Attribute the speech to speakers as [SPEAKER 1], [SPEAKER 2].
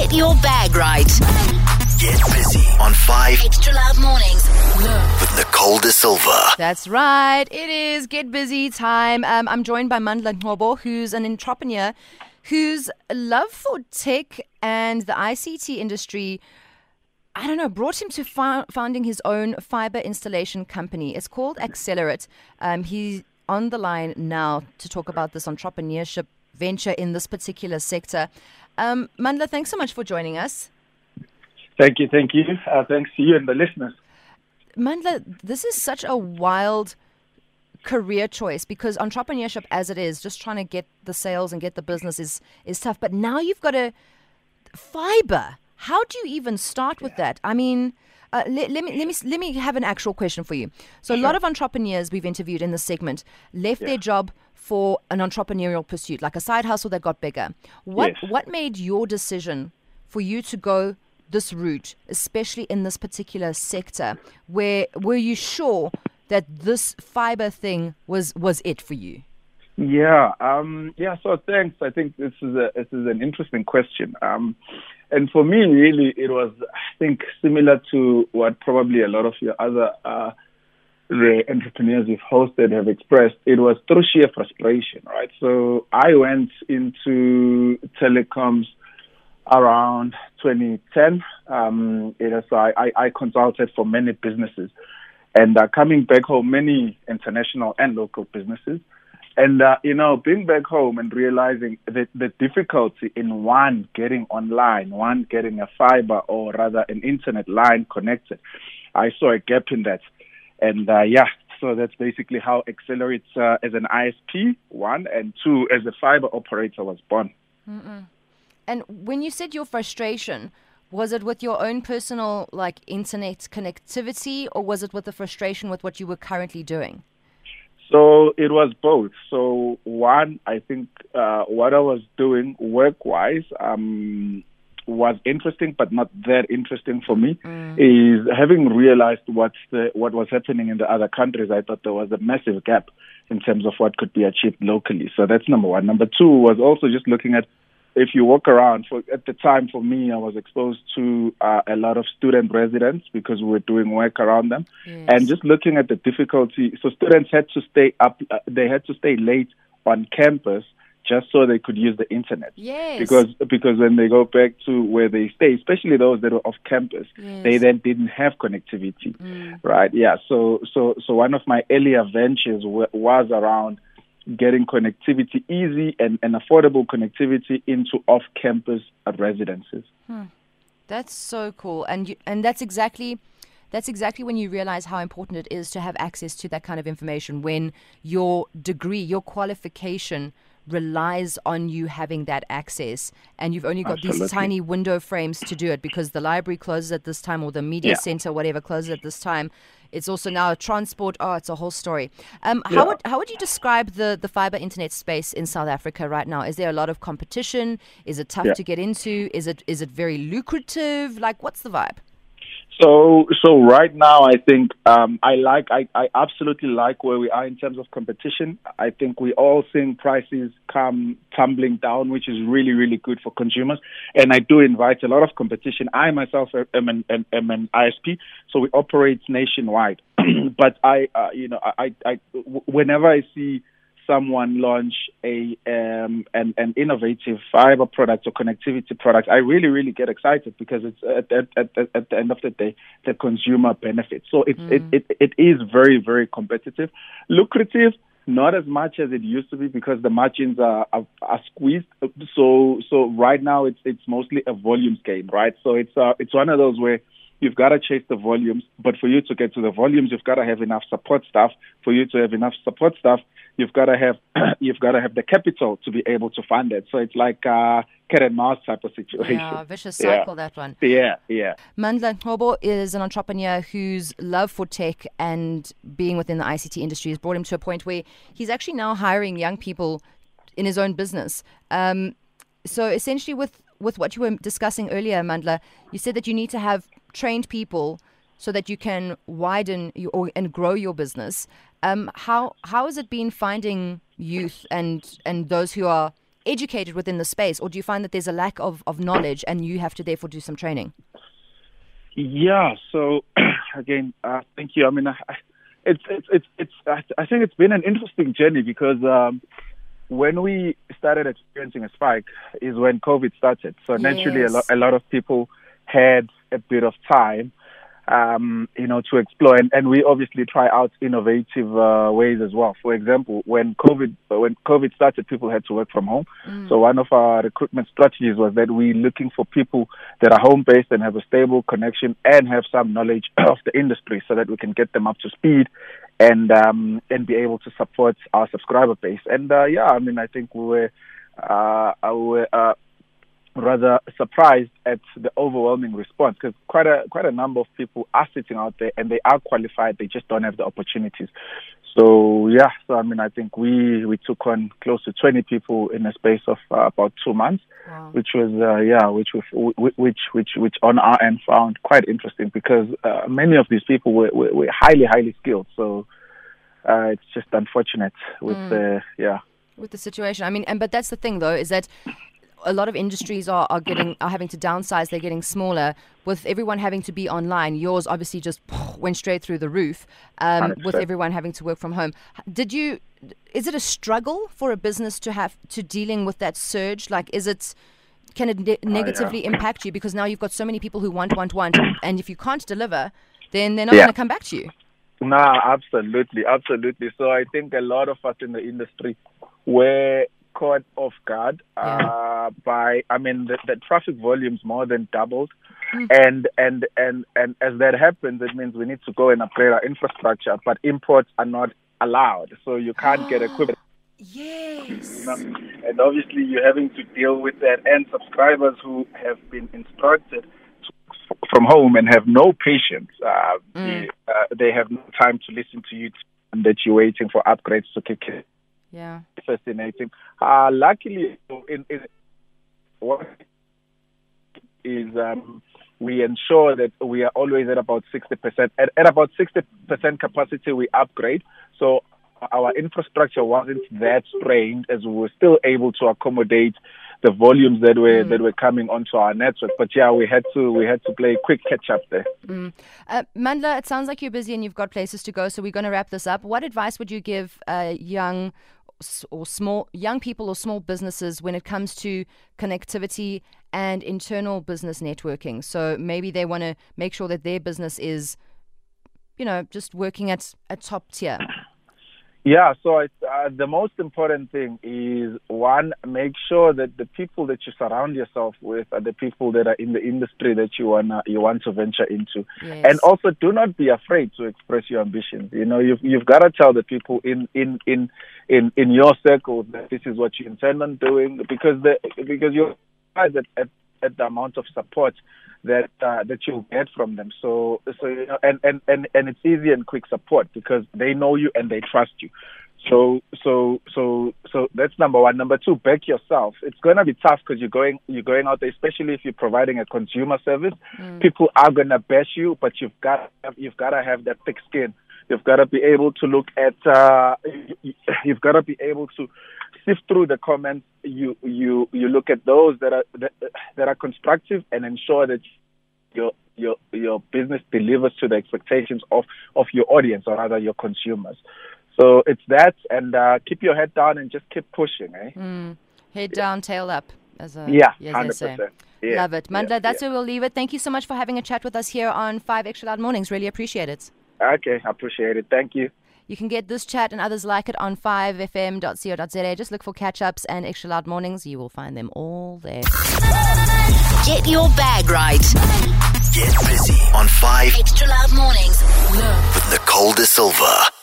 [SPEAKER 1] Get your bag right.
[SPEAKER 2] Get busy on 5
[SPEAKER 1] Extra loud mornings.
[SPEAKER 2] with Nicole daSilva.
[SPEAKER 3] That's right. It is Get Busy time. Um, I'm joined by Mandla Ngcobo, who's an entrepreneur whose love for tech and the ICT industry, I don't know, brought him to fou- founding his own fiber installation company. It's called Accelerit. Um, he's on the line now to talk about this entrepreneurship venture in this particular sector. Um, Mandla, thanks so much for joining us.
[SPEAKER 4] Thank you, thank you. Uh, thanks to you and the listeners.
[SPEAKER 3] Mandla, this is such a wild career choice because entrepreneurship as it is, just trying to get the sales and get the business is is tough. But now you've got a fiber. How do you even start with that? I mean, uh, let, let me let me let me have an actual question for you. So a lot of entrepreneurs we've interviewed in this segment left their job for an entrepreneurial pursuit, like a side hustle that got bigger. What
[SPEAKER 4] Yes.
[SPEAKER 3] what made your decision for you to go this route, especially in this particular sector? Where were you sure that this fiber thing was was it for you?
[SPEAKER 4] Yeah, um, yeah. So thanks. I think this is a this is an interesting question. Um, and for me, really, it was I think similar to what probably a lot of your other uh, the entrepreneurs you've hosted have expressed. It was through sheer frustration, right? So I went into telecoms around 2010. Um, it is, I, I consulted for many businesses and uh, coming back home, many international and local businesses. And, uh, you know, being back home and realizing the, the difficulty in one getting online, one getting a fiber or rather an internet line connected, I saw a gap in that. And, uh, yeah, so that's basically how Accelerit uh, as an ISP, one, and two, as a fiber operator was born.
[SPEAKER 3] And when you said your frustration, was it with your own personal like internet connectivity, or was it with the frustration with what you were currently doing?
[SPEAKER 4] So it was both. So one, I think uh, what I was doing work-wise um, was interesting, but not that interesting for me. Is having realized what's the what was happening in the other countries. I thought there was a massive gap in terms of what could be achieved locally. So that's number one. Number two was also just looking at if you walk around for at the time for me i was exposed to uh, a lot of student residents because we were doing work around them. And just looking at the difficulty so students had to stay up uh, they had to stay late on campus just so they could use the internet.
[SPEAKER 3] Yes.
[SPEAKER 4] because because when they go back to where they stay especially those that were off campus they then didn't have connectivity right? Yeah so so so one of my earlier ventures w- was around getting connectivity easy and, and affordable connectivity into off-campus residences. Hmm.
[SPEAKER 3] That's so cool, and you, and that's exactly that's exactly when you realize how important it is to have access to that kind of information. When your degree, your qualification relies on you having that access, and you've only got these tiny window frames to do it because the library closes at this time or the media
[SPEAKER 4] Yeah.
[SPEAKER 3] center, whatever, closes at this time. It's also now a transport. Oh, it's a whole story. Um, how would how would you describe the the fiber internet space in South Africa right now? Is there a lot of competition? Is it tough
[SPEAKER 4] Yeah.
[SPEAKER 3] to get into? Is it is it very lucrative? Like, what's the vibe?
[SPEAKER 4] So, so right now, I think um, I like, I, I absolutely like where we are in terms of competition. I think we all seeing prices come tumbling down, which is really, really good for consumers. And I do invite a lot of competition. I myself am an, am, am an ISP, so we operate nationwide. but I, uh, you know, I, I, whenever I see someone launch a um, an, an innovative fiber product or connectivity product, I really, really get excited because it's at, at, at, at the end of the day, the consumer benefits. So it's, it, it, it is very, very competitive, lucrative. Not as much as it used to be because the margins are, are, are squeezed. So so right now it's it's mostly a volumes game, right? So it's uh, it's one of those where you've got to chase the volumes, but for you to get to the volumes, you've got to have enough support staff. For you to have enough support staff, you've got to have you've got to have the capital to be able to fund it. So it's like a cat and mouse type of situation.
[SPEAKER 3] Yeah, vicious
[SPEAKER 4] Yeah.
[SPEAKER 3] cycle that one.
[SPEAKER 4] Yeah, yeah.
[SPEAKER 3] Mandla Ngcobo is an entrepreneur whose love for tech and being within the ICT industry has brought him to a point where he's actually now hiring young people in his own business. Um, so essentially, with with what you were discussing earlier, Mandla, you said that you need to have trained people so that you can widen your, or, and grow your business. Um, how how has it been finding youth and and those who are educated within the space, or do you find that there's a lack of, of knowledge and you have to therefore do some training?
[SPEAKER 4] Yeah. So again, uh, thank you. I mean, I, it's it's it's it's. I, I think it's been an interesting journey because um, when we started experiencing a spike is when COVID started. So naturally, a
[SPEAKER 3] Yes.
[SPEAKER 4] lot a lot of people had a bit of time, um, you know, to explore, and, and we obviously try out innovative uh, ways as well. For example, when COVID when COVID started, people had to work from home. So one of our recruitment strategies was that we're looking for people that are home based and have a stable connection and have some knowledge of the industry, so that we can get them up to speed and um, and be able to support our subscriber base. And uh, yeah, I mean, I think we were uh, we were uh, rather surprised at the overwhelming response because quite a quite a number of people are sitting out there and they are qualified, they just don't have the opportunities. So yeah, so I mean, I think we we took on close to 20 people in a space of uh, about two months,
[SPEAKER 3] Wow.
[SPEAKER 4] which was uh, yeah, which was which which which on our end found quite interesting because uh, many of these people were, were, were highly highly skilled. So uh, it's just unfortunate with the yeah.
[SPEAKER 3] with the situation. I mean, and but that's the thing though, is that a lot of industries are, are getting are having to downsize. They're getting smaller. With everyone having to be online, yours obviously just went straight through the roof. Um, with everyone having to work from home, did you? Is it a struggle for a business to have to dealing with that surge? Like, is it? Can it ne- negatively impact you because now you've got so many people who want, want, want, and if you can't deliver, then they're not
[SPEAKER 4] Yeah.
[SPEAKER 3] going to come back to you.
[SPEAKER 4] Nah, absolutely, absolutely. So I think a lot of us in the industry were caught off guard uh, by. I mean, the, the traffic volumes more than doubled, and and and and as that happens, it means we need to go and upgrade our infrastructure. But imports are not allowed, so you can't get equipment.
[SPEAKER 3] Yes.
[SPEAKER 4] And obviously, you're having to deal with that, and subscribers who have been instructed to, from home and have no patience. Uh, they, uh, they have no time to listen to you, and that you're waiting for upgrades to kick in.
[SPEAKER 3] Yeah.
[SPEAKER 4] Fascinating. Uh, luckily, in, in what is um, we ensure that we are always at about 60%. At, at about 60% capacity, we upgrade. So our infrastructure wasn't that strained as we were still able to accommodate the volumes that were that were coming onto our network. But yeah, we had to we had to play quick catch up there.
[SPEAKER 3] Uh, Mandla, it sounds like you're busy and you've got places to go, so we're going to wrap this up. What advice would you give uh, young or small young people or small businesses when it comes to connectivity and internal business networking? So maybe they want to make sure that their business is, you know, just working at a top tier.
[SPEAKER 4] Yeah, so it's, uh, the most important thing is one, make sure that the people that you surround yourself with are the people that are in the industry that you wanna you want to venture into,
[SPEAKER 3] Yes.
[SPEAKER 4] and also do not be afraid to express your ambitions. You know, you've you've got to tell the people in in in in in your circle that this is what you intend on doing because the because you're surprised at, at at the amount of support that uh, that you get from them. So so you know, and, and and and it's easy and quick support because they know you and they trust you. So so so so that's number one. Number two, back yourself. It's gonna be tough because you're going you're going out there, especially if you're providing a consumer service. People are gonna bash you, but you've got you've got to have that thick skin. You've got to be able to look at. Uh, you- you've got to be able to sift through the comments. You you you look at those that are that, that are constructive and ensure that your your your business delivers to the expectations of of your audience or rather your consumers. So it's that, and uh, keep your head down and just keep pushing, eh?
[SPEAKER 3] Head down, tail up, as a
[SPEAKER 4] Yeah,
[SPEAKER 3] as say.
[SPEAKER 4] percent. Yeah,
[SPEAKER 3] Love it. Mandla,
[SPEAKER 4] yeah,
[SPEAKER 3] that's
[SPEAKER 4] yeah.
[SPEAKER 3] where we'll leave it. Thank you so much for having a chat with us here on 5 Extra Loud Mornings. Really appreciate it.
[SPEAKER 4] Okay, I appreciate it. Thank you.
[SPEAKER 3] You can get this chat and others like it on 5fm.co.za. Just look for catch ups and extra loud mornings. You will find them all there.
[SPEAKER 1] Get your bag right.
[SPEAKER 2] Get busy on 5
[SPEAKER 1] Extra loud mornings.
[SPEAKER 2] with Nicole daSilva.